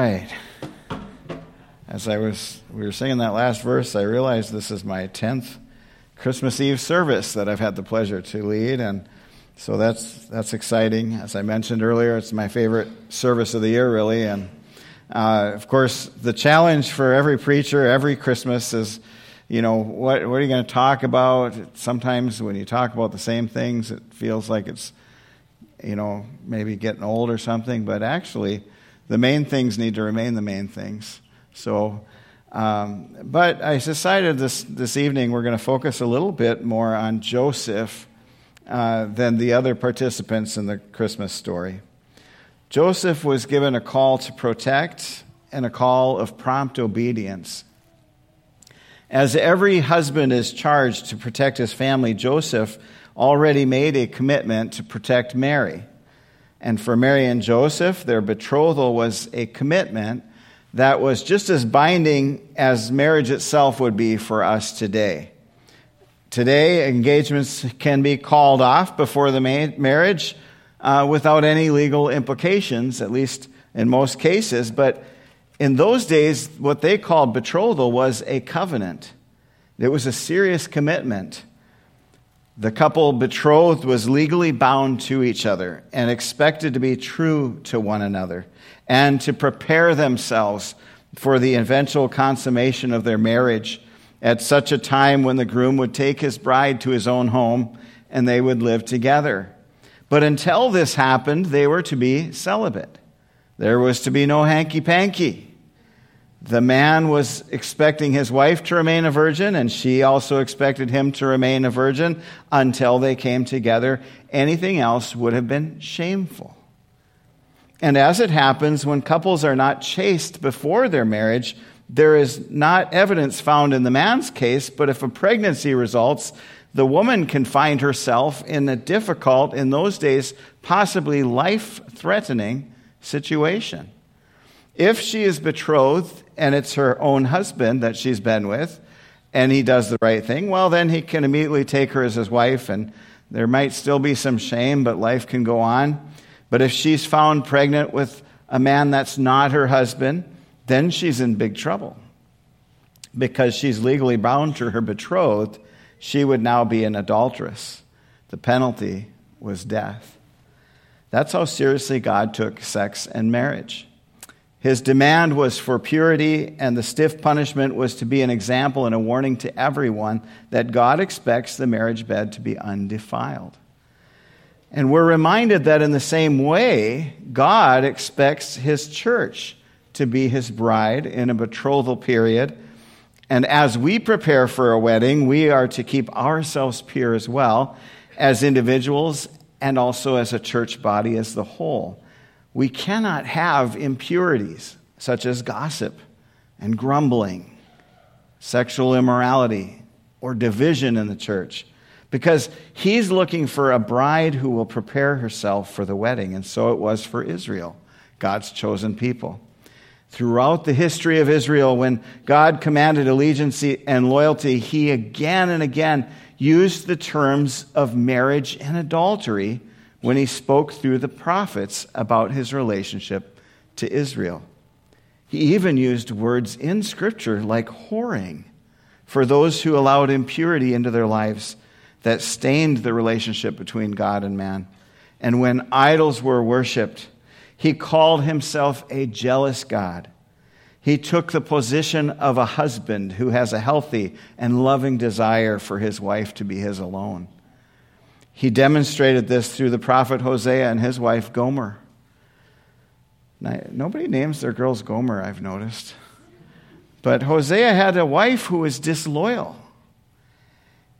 right. As I was, we were singing that last verse, I realized this is my 10th Christmas Eve service that I've had the pleasure to lead. And so that's, that's exciting. As I mentioned earlier, it's my favorite service of the year, really. And uh, of course, the challenge for every preacher, every Christmas is, you know, what, what are you going to talk about? Sometimes when you talk about the same things, it feels like it's, you know, maybe getting old or something. But actually, the main things need to remain the main things. So, um, but I decided this, this evening we're going to focus a little bit more on Joseph uh, than the other participants in the Christmas story. Joseph was given a call to protect and a call of prompt obedience. As every husband is charged to protect his family, Joseph already made a commitment to protect Mary. And for Mary and Joseph, their betrothal was a commitment that was just as binding as marriage itself would be for us today. Today, engagements can be called off before the marriage uh, without any legal implications, at least in most cases. But in those days, what they called betrothal was a covenant, it was a serious commitment. The couple betrothed was legally bound to each other and expected to be true to one another and to prepare themselves for the eventual consummation of their marriage at such a time when the groom would take his bride to his own home and they would live together. But until this happened, they were to be celibate. There was to be no hanky panky. The man was expecting his wife to remain a virgin, and she also expected him to remain a virgin until they came together. Anything else would have been shameful. And as it happens, when couples are not chaste before their marriage, there is not evidence found in the man's case, but if a pregnancy results, the woman can find herself in a difficult, in those days, possibly life threatening situation. If she is betrothed and it's her own husband that she's been with, and he does the right thing, well, then he can immediately take her as his wife, and there might still be some shame, but life can go on. But if she's found pregnant with a man that's not her husband, then she's in big trouble. Because she's legally bound to her betrothed, she would now be an adulteress. The penalty was death. That's how seriously God took sex and marriage. His demand was for purity, and the stiff punishment was to be an example and a warning to everyone that God expects the marriage bed to be undefiled. And we're reminded that in the same way, God expects His church to be His bride in a betrothal period. And as we prepare for a wedding, we are to keep ourselves pure as well, as individuals and also as a church body as the whole we cannot have impurities such as gossip and grumbling, sexual immorality, or division in the church. Because he's looking for a bride who will prepare herself for the wedding. And so it was for Israel, God's chosen people. Throughout the history of Israel, when God commanded allegiance and loyalty, he again and again used the terms of marriage and adultery when he spoke through the prophets about his relationship to Israel. He even used words in Scripture like whoring for those who allowed impurity into their lives that stained the relationship between God and man. And when idols were worshiped, he called himself a jealous God. He took the position of a husband who has a healthy and loving desire for his wife to be his alone. He demonstrated this through the prophet Hosea and his wife Gomer. Now, nobody names their girls Gomer, I've noticed. But Hosea had a wife who was disloyal,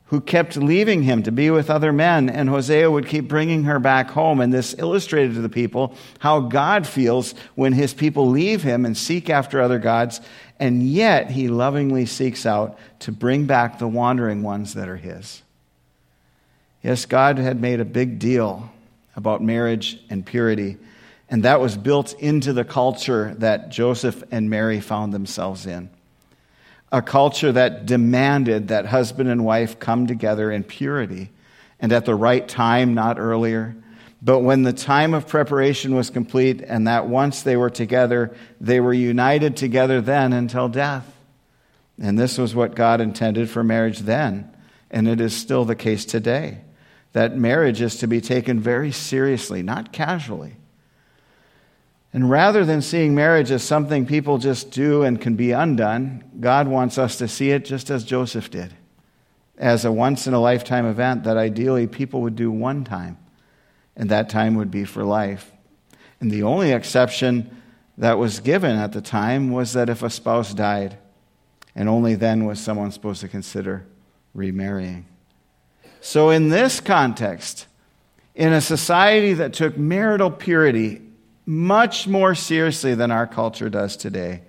who kept leaving him to be with other men, and Hosea would keep bringing her back home. And this illustrated to the people how God feels when his people leave him and seek after other gods, and yet he lovingly seeks out to bring back the wandering ones that are his. Yes, God had made a big deal about marriage and purity, and that was built into the culture that Joseph and Mary found themselves in. A culture that demanded that husband and wife come together in purity and at the right time, not earlier. But when the time of preparation was complete, and that once they were together, they were united together then until death. And this was what God intended for marriage then, and it is still the case today. That marriage is to be taken very seriously, not casually. And rather than seeing marriage as something people just do and can be undone, God wants us to see it just as Joseph did, as a once in a lifetime event that ideally people would do one time and that time would be for life. And the only exception that was given at the time was that if a spouse died, and only then was someone supposed to consider remarrying. So, in this context, in a society that took marital purity much more seriously than our culture does today,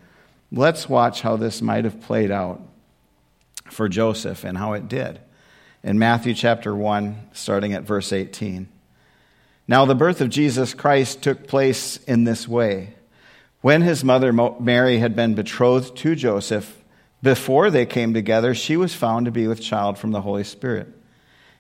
let's watch how this might have played out for Joseph and how it did. In Matthew chapter 1, starting at verse 18. Now, the birth of Jesus Christ took place in this way. When his mother Mary had been betrothed to Joseph, before they came together, she was found to be with child from the Holy Spirit.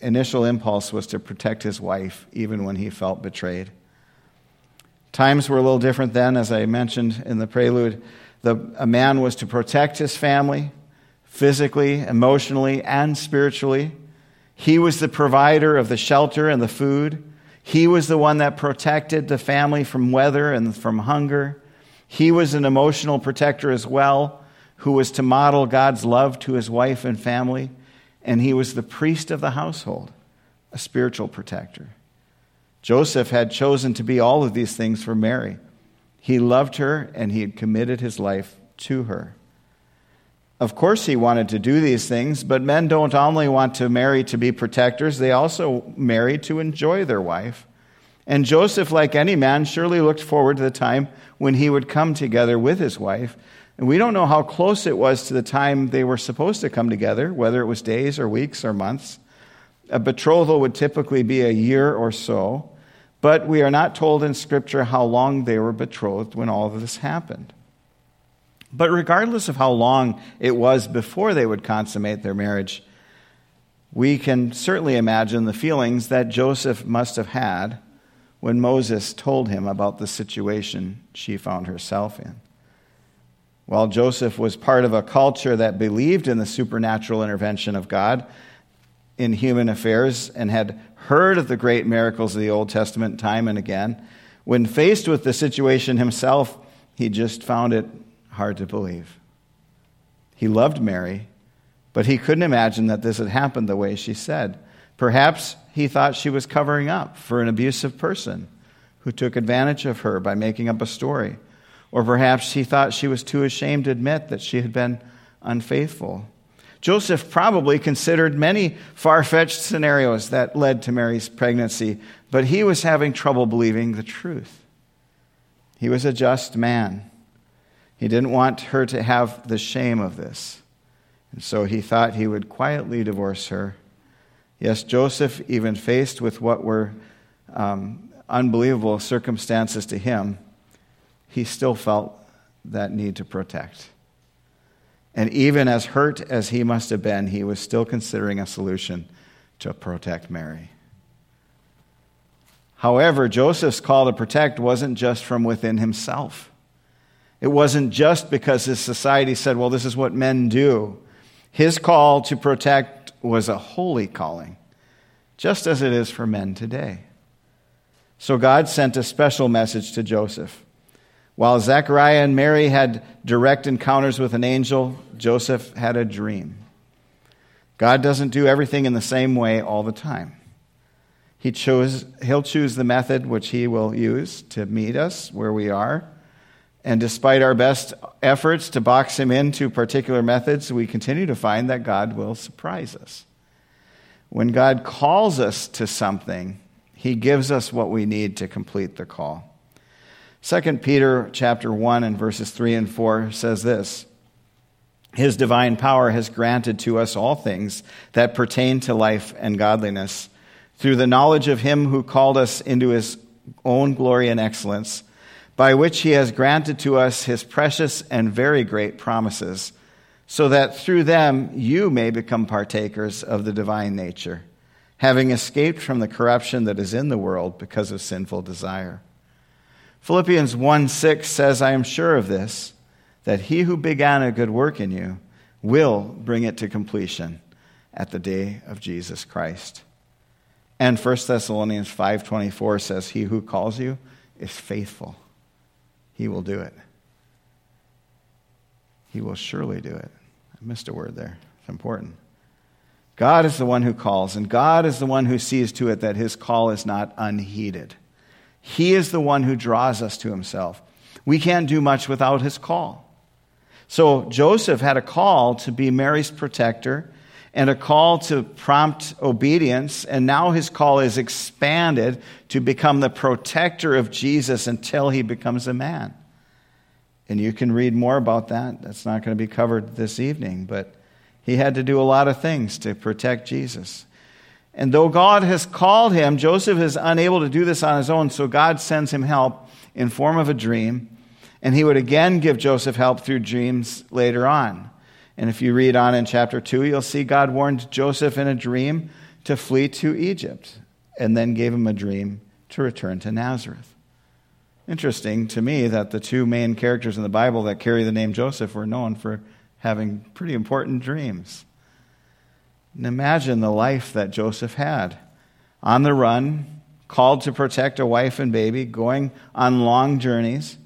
initial impulse was to protect his wife, even when he felt betrayed. Times were a little different then, as I mentioned in the prelude. The, a man was to protect his family, physically, emotionally, and spiritually. He was the provider of the shelter and the food. He was the one that protected the family from weather and from hunger. He was an emotional protector as well, who was to model God's love to his wife and family. And he was the priest of the household, a spiritual protector. Joseph had chosen to be all of these things for Mary. He loved her and he had committed his life to her. Of course, he wanted to do these things, but men don't only want to marry to be protectors, they also marry to enjoy their wife. And Joseph, like any man, surely looked forward to the time when he would come together with his wife. And we don't know how close it was to the time they were supposed to come together, whether it was days or weeks or months. A betrothal would typically be a year or so, but we are not told in Scripture how long they were betrothed when all of this happened. But regardless of how long it was before they would consummate their marriage, we can certainly imagine the feelings that Joseph must have had when Moses told him about the situation she found herself in. While Joseph was part of a culture that believed in the supernatural intervention of God in human affairs and had heard of the great miracles of the Old Testament time and again, when faced with the situation himself, he just found it hard to believe. He loved Mary, but he couldn't imagine that this had happened the way she said. Perhaps he thought she was covering up for an abusive person who took advantage of her by making up a story. Or perhaps he thought she was too ashamed to admit that she had been unfaithful. Joseph probably considered many far fetched scenarios that led to Mary's pregnancy, but he was having trouble believing the truth. He was a just man. He didn't want her to have the shame of this. And so he thought he would quietly divorce her. Yes, Joseph, even faced with what were um, unbelievable circumstances to him, he still felt that need to protect. And even as hurt as he must have been, he was still considering a solution to protect Mary. However, Joseph's call to protect wasn't just from within himself. It wasn't just because his society said, well, this is what men do. His call to protect was a holy calling, just as it is for men today. So God sent a special message to Joseph. While Zechariah and Mary had direct encounters with an angel, Joseph had a dream. God doesn't do everything in the same way all the time. He chose, he'll choose the method which he will use to meet us where we are. And despite our best efforts to box him into particular methods, we continue to find that God will surprise us. When God calls us to something, he gives us what we need to complete the call. 2 Peter chapter 1 and verses 3 and 4 says this His divine power has granted to us all things that pertain to life and godliness through the knowledge of him who called us into his own glory and excellence, by which he has granted to us his precious and very great promises, so that through them you may become partakers of the divine nature having escaped from the corruption that is in the world because of sinful desire. Philippians 1 6 says, I am sure of this, that he who began a good work in you will bring it to completion at the day of Jesus Christ. And 1 Thessalonians 5:24 says he who calls you is faithful. He will do it. He will surely do it. I missed a word there. It's important. God is the one who calls, and God is the one who sees to it that his call is not unheeded. He is the one who draws us to himself. We can't do much without his call. So Joseph had a call to be Mary's protector and a call to prompt obedience, and now his call is expanded to become the protector of Jesus until he becomes a man. And you can read more about that. That's not going to be covered this evening, but he had to do a lot of things to protect Jesus. And though God has called him, Joseph is unable to do this on his own, so God sends him help in form of a dream, and he would again give Joseph help through dreams later on. And if you read on in chapter 2, you'll see God warned Joseph in a dream to flee to Egypt, and then gave him a dream to return to Nazareth. Interesting to me that the two main characters in the Bible that carry the name Joseph were known for having pretty important dreams. And imagine the life that Joseph had on the run, called to protect a wife and baby, going on long journeys.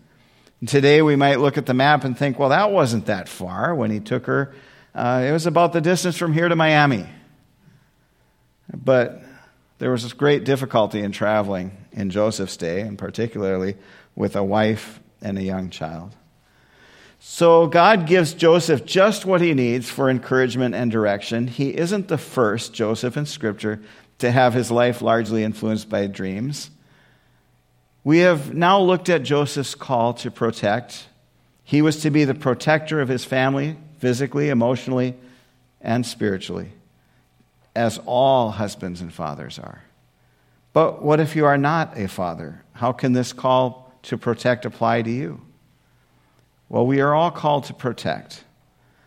Today we might look at the map and think, well, that wasn't that far when he took her. Uh, it was about the distance from here to Miami. But there was great difficulty in traveling in Joseph's day, and particularly with a wife and a young child. So God gives Joseph just what he needs for encouragement and direction. He isn't the first Joseph in Scripture to have his life largely influenced by dreams. We have now looked at Joseph's call to protect. He was to be the protector of his family, physically, emotionally, and spiritually, as all husbands and fathers are. But what if you are not a father? How can this call to protect apply to you? Well, we are all called to protect.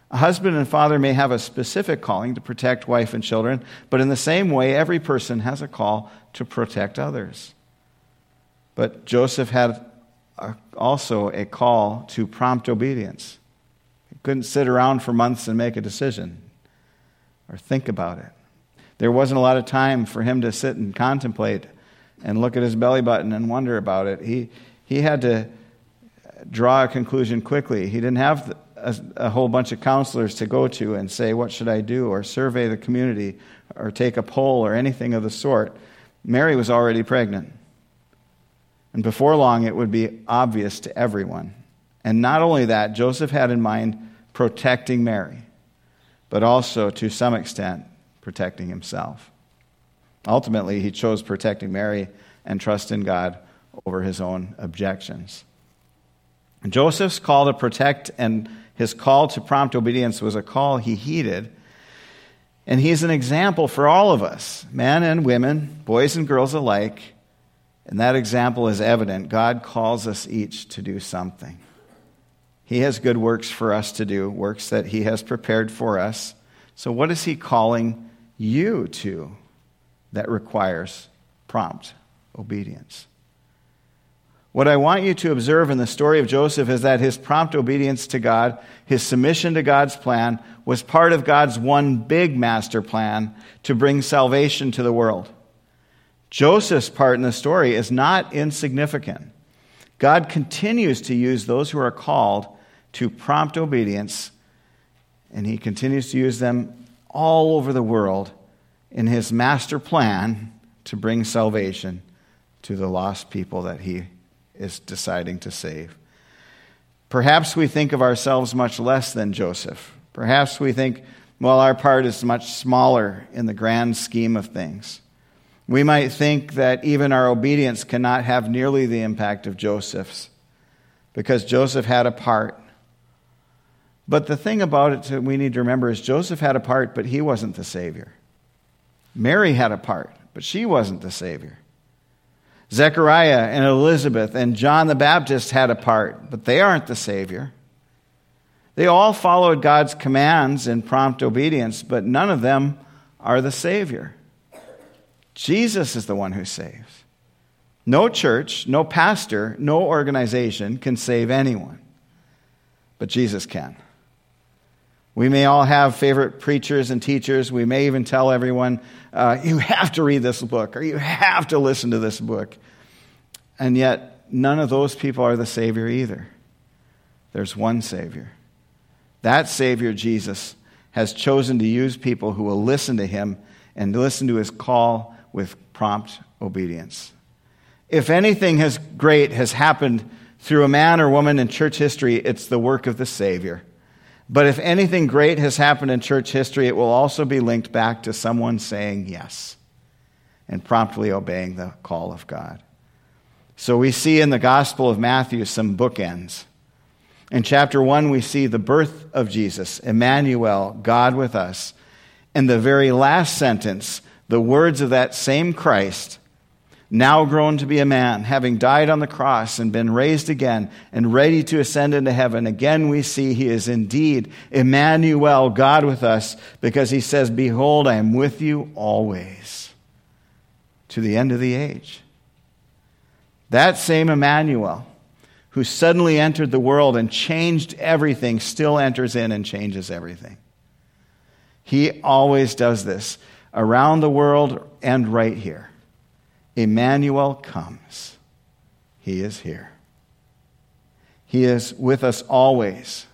A husband and father may have a specific calling to protect wife and children, but in the same way, every person has a call to protect others. But Joseph had also a call to prompt obedience. He couldn't sit around for months and make a decision or think about it. There wasn't a lot of time for him to sit and contemplate and look at his belly button and wonder about it. He, he had to draw a conclusion quickly. He didn't have a, a, whole bunch of counselors to go to and say, What should I do? or survey the community or take a poll or anything of the sort. Mary was already pregnant. And before long, it would be obvious to everyone. And not only that, Joseph had in mind protecting Mary, but also, to some extent, protecting himself. Ultimately, he chose protecting Mary and trust in God over his own objections. Joseph's call to protect and his call to prompt obedience was a call he heeded. And he's an example for all of us, men and women, boys and girls alike. And that example is evident. God calls us each to do something. He has good works for us to do, works that he has prepared for us. So, what is he calling you to that requires prompt obedience? What I want you to observe in the story of Joseph is that his prompt obedience to God, his submission to God's plan, was part of God's one big master plan to bring salvation to the world. Joseph's part in the story is not insignificant. God continues to use those who are called to prompt obedience, and he continues to use them all over the world in his master plan to bring salvation to the lost people that he is deciding to save. Perhaps we think of ourselves much less than Joseph. Perhaps we think, well, our part is much smaller in the grand scheme of things. We might think that even our obedience cannot have nearly the impact of Joseph's because Joseph had a part. But the thing about it that we need to remember is Joseph had a part, but he wasn't the Savior. Mary had a part, but she wasn't the Savior. Zechariah and Elizabeth and John the Baptist had a part, but they aren't the Savior. They all followed God's commands in prompt obedience, but none of them are the Savior. Jesus is the one who saves. No church, no pastor, no organization can save anyone, but Jesus can. We may all have favorite preachers and teachers. We may even tell everyone, uh, you have to read this book or you have to listen to this book. And yet, none of those people are the Savior either. There's one Savior. That Savior, Jesus, has chosen to use people who will listen to him and listen to his call with prompt obedience. If anything has great has happened through a man or woman in church history, it's the work of the Savior. But if anything great has happened in church history, it will also be linked back to someone saying yes and promptly obeying the call of God. So we see in the Gospel of Matthew some bookends. In chapter 1, we see the birth of Jesus, Emmanuel, God with us. In the very last sentence, the words of that same Christ, now grown to be a man, having died on the cross and been raised again and ready to ascend into heaven, again we see he is indeed Emmanuel, God with us, because he says, Behold, I am with you always to the end of the age. That same Emmanuel, who suddenly entered the world and changed everything, still enters in and changes everything. He always does this around the world and right here. Emmanuel comes. He is here. He is with us always.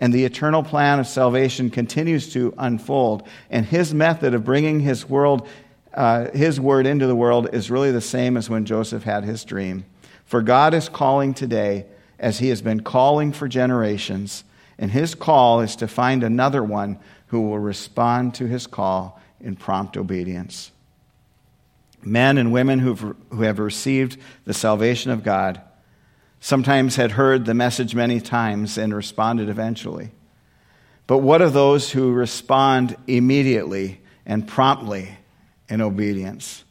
And the eternal plan of salvation continues to unfold. And his method of bringing his world, uh, his word into the world is really the same as when Joseph had his dream. For God is calling today as he has been calling for generations. And his call is to find another one who will respond to his call in prompt obedience. Men and women who've, who have received the salvation of God sometimes had heard the message many times and responded eventually. But what of those who respond immediately and promptly in obedience?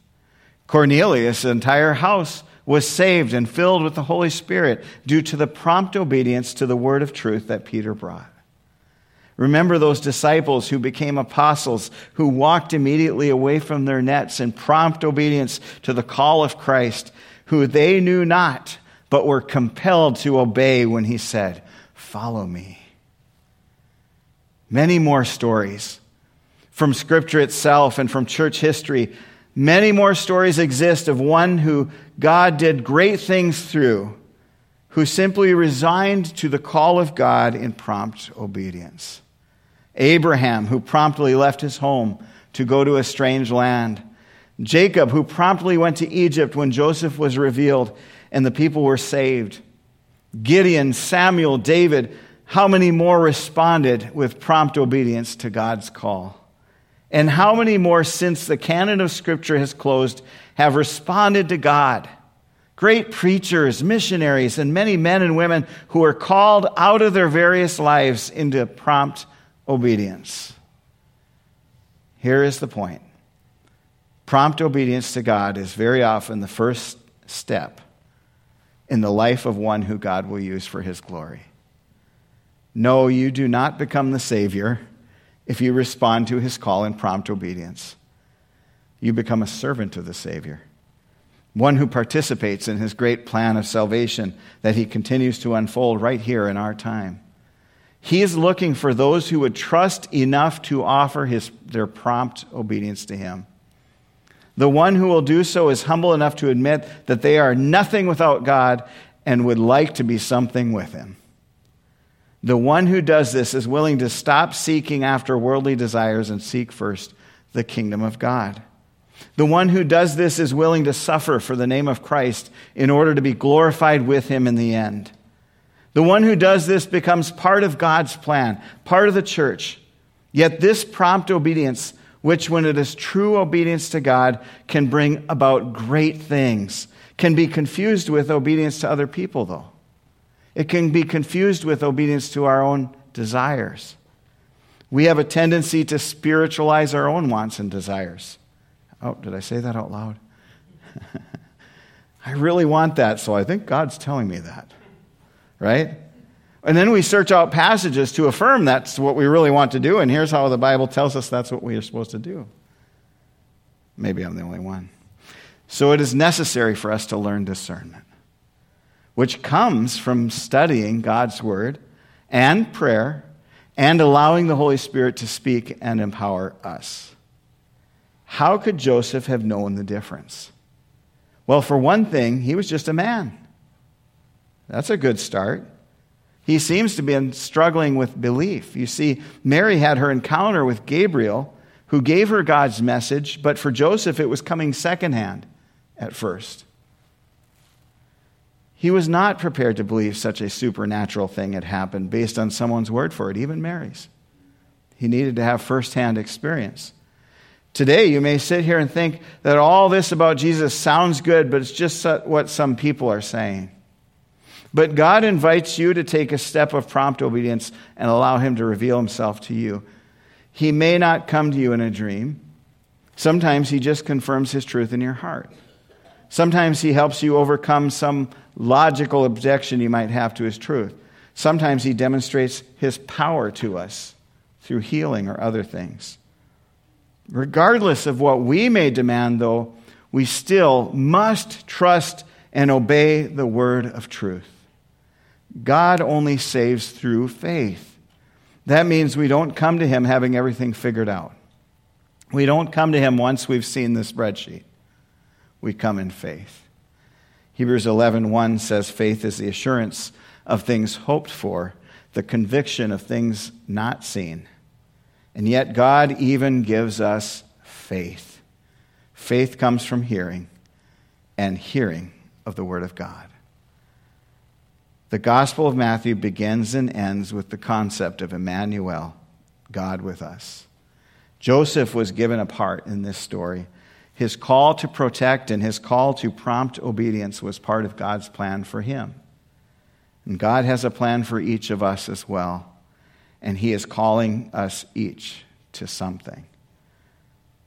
Cornelius' entire house was saved and filled with the Holy Spirit due to the prompt obedience to the word of truth that Peter brought. Remember those disciples who became apostles, who walked immediately away from their nets in prompt obedience to the call of Christ, who they knew not, but were compelled to obey when he said, Follow me. Many more stories from Scripture itself and from church history. Many more stories exist of one who God did great things through, who simply resigned to the call of God in prompt obedience. Abraham, who promptly left his home to go to a strange land. Jacob, who promptly went to Egypt when Joseph was revealed and the people were saved. Gideon, Samuel, David, how many more responded with prompt obedience to God's call? And how many more, since the canon of Scripture has closed, have responded to God? Great preachers, missionaries, and many men and women who are called out of their various lives into prompt obedience. Here is the point prompt obedience to God is very often the first step in the life of one who God will use for his glory. No, you do not become the Savior if you respond to his call in prompt obedience. You become a servant of the Savior, one who participates in his great plan of salvation that he continues to unfold right here in our time. He is looking for those who would trust enough to offer his, their prompt obedience to him. The one who will do so is humble enough to admit that they are nothing without God and would like to be something with Him. The one who does this is willing to stop seeking after worldly desires and seek first the kingdom of God. The one who does this is willing to suffer for the name of Christ in order to be glorified with him in the end. The one who does this becomes part of God's plan, part of the church. Yet this prompt obedience, which when it is true obedience to God, can bring about great things, can be confused with obedience to other people, though. It can be confused with obedience to our own desires. We have a tendency to spiritualize our own wants and desires. Oh, did I say that out loud? I really want that, so I think God's telling me that. Right? And then we search out passages to affirm that's what we really want to do, and here's how the Bible tells us that's what we are supposed to do. Maybe I'm the only one. So it is necessary for us to learn discernment which comes from studying God's Word and prayer and allowing the Holy Spirit to speak and empower us. How could Joseph have known the difference? Well, for one thing, he was just a man. That's a good start. He seems to be struggling with belief. You see, Mary had her encounter with Gabriel, who gave her God's message, but for Joseph, it was coming secondhand at first. He was not prepared to believe such a supernatural thing had happened based on someone's word for it, even Mary's. He needed to have firsthand experience. Today, you may sit here and think that all this about Jesus sounds good, but it's just what some people are saying. But God invites you to take a step of prompt obedience and allow Him to reveal Himself to you. He may not come to you in a dream. Sometimes He just confirms His truth in your heart. Sometimes He helps you overcome some logical objection you might have to his truth. Sometimes he demonstrates his power to us through healing or other things. Regardless of what we may demand, though, we still must trust and obey the word of truth. God only saves through faith. That means we don't come to him having everything figured out. We don't come to him once we've seen the spreadsheet. We come in faith. Hebrews 11:1 says faith is the assurance of things hoped for, the conviction of things not seen. And yet God even gives us faith. Faith comes from hearing, and hearing of the word of God. The Gospel of Matthew begins and ends with the concept of Emmanuel, God with us. Joseph was given a part in this story his call to protect and his call to prompt obedience was part of God's plan for him. And God has a plan for each of us as well. And he is calling us each to something.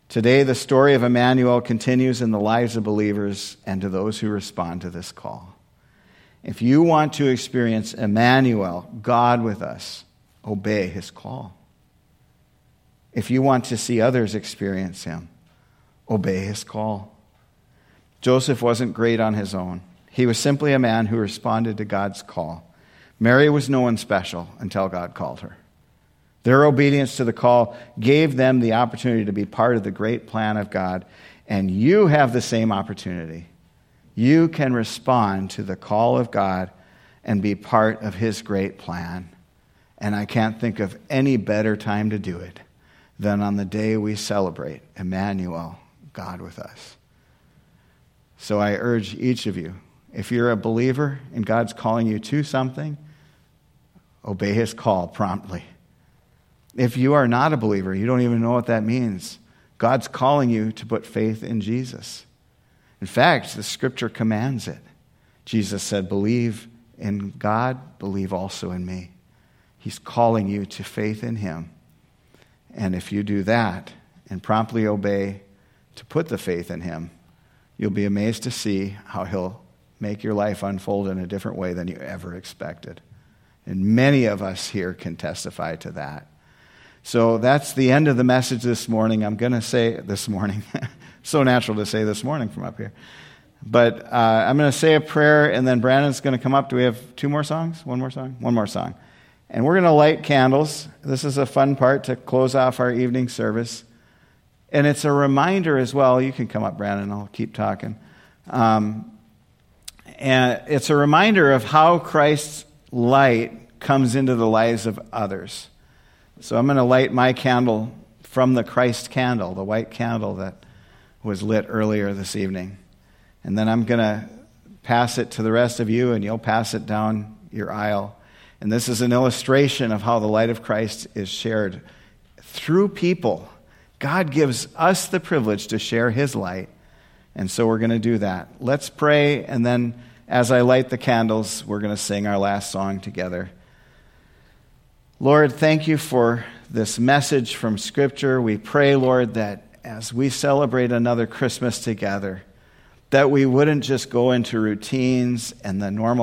Today, the story of Emmanuel continues in the lives of believers and to those who respond to this call. If you want to experience Emmanuel, God with us, obey his call. If you want to see others experience him, obey his call. Joseph wasn't great on his own. He was simply a man who responded to God's call. Mary was no one special until God called her. Their obedience to the call gave them the opportunity to be part of the great plan of God, and you have the same opportunity. You can respond to the call of God and be part of His great plan. And I can't think of any better time to do it than on the day we celebrate Emmanuel, God with us. So I urge each of you, if you're a believer and God's calling you to something, obey his call promptly. If you are not a believer, you don't even know what that means. God's calling you to put faith in Jesus. In fact, the scripture commands it. Jesus said, Believe in God, believe also in me. He's calling you to faith in him. And if you do that and promptly obey, to put the faith in Him, you'll be amazed to see how He'll make your life unfold in a different way than you ever expected. And many of us here can testify to that. So that's the end of the message this morning. I'm going to say this morning. so natural to say this morning from up here. But uh, I'm going to say a prayer, and then Brandon's going to come up. Do we have two more songs? One more song? One more song. And we're going to light candles. This is a fun part to close off our evening service. And it's a reminder as well. You can come up, Brandon, I'll keep talking. Um, and it's a reminder of how Christ's light comes into the lives of others. So I'm going to light my candle from the Christ candle, the white candle that was lit earlier this evening. And then I'm going to pass it to the rest of you, and you'll pass it down your aisle. And this is an illustration of how the light of Christ is shared through people. God gives us the privilege to share his light. And so we're going to do that. Let's pray, and then as I light the candles, we're going to sing our last song together. Lord, thank you for this message from Scripture. We pray, Lord, that as we celebrate another Christmas together, that we wouldn't just go into routines and the normal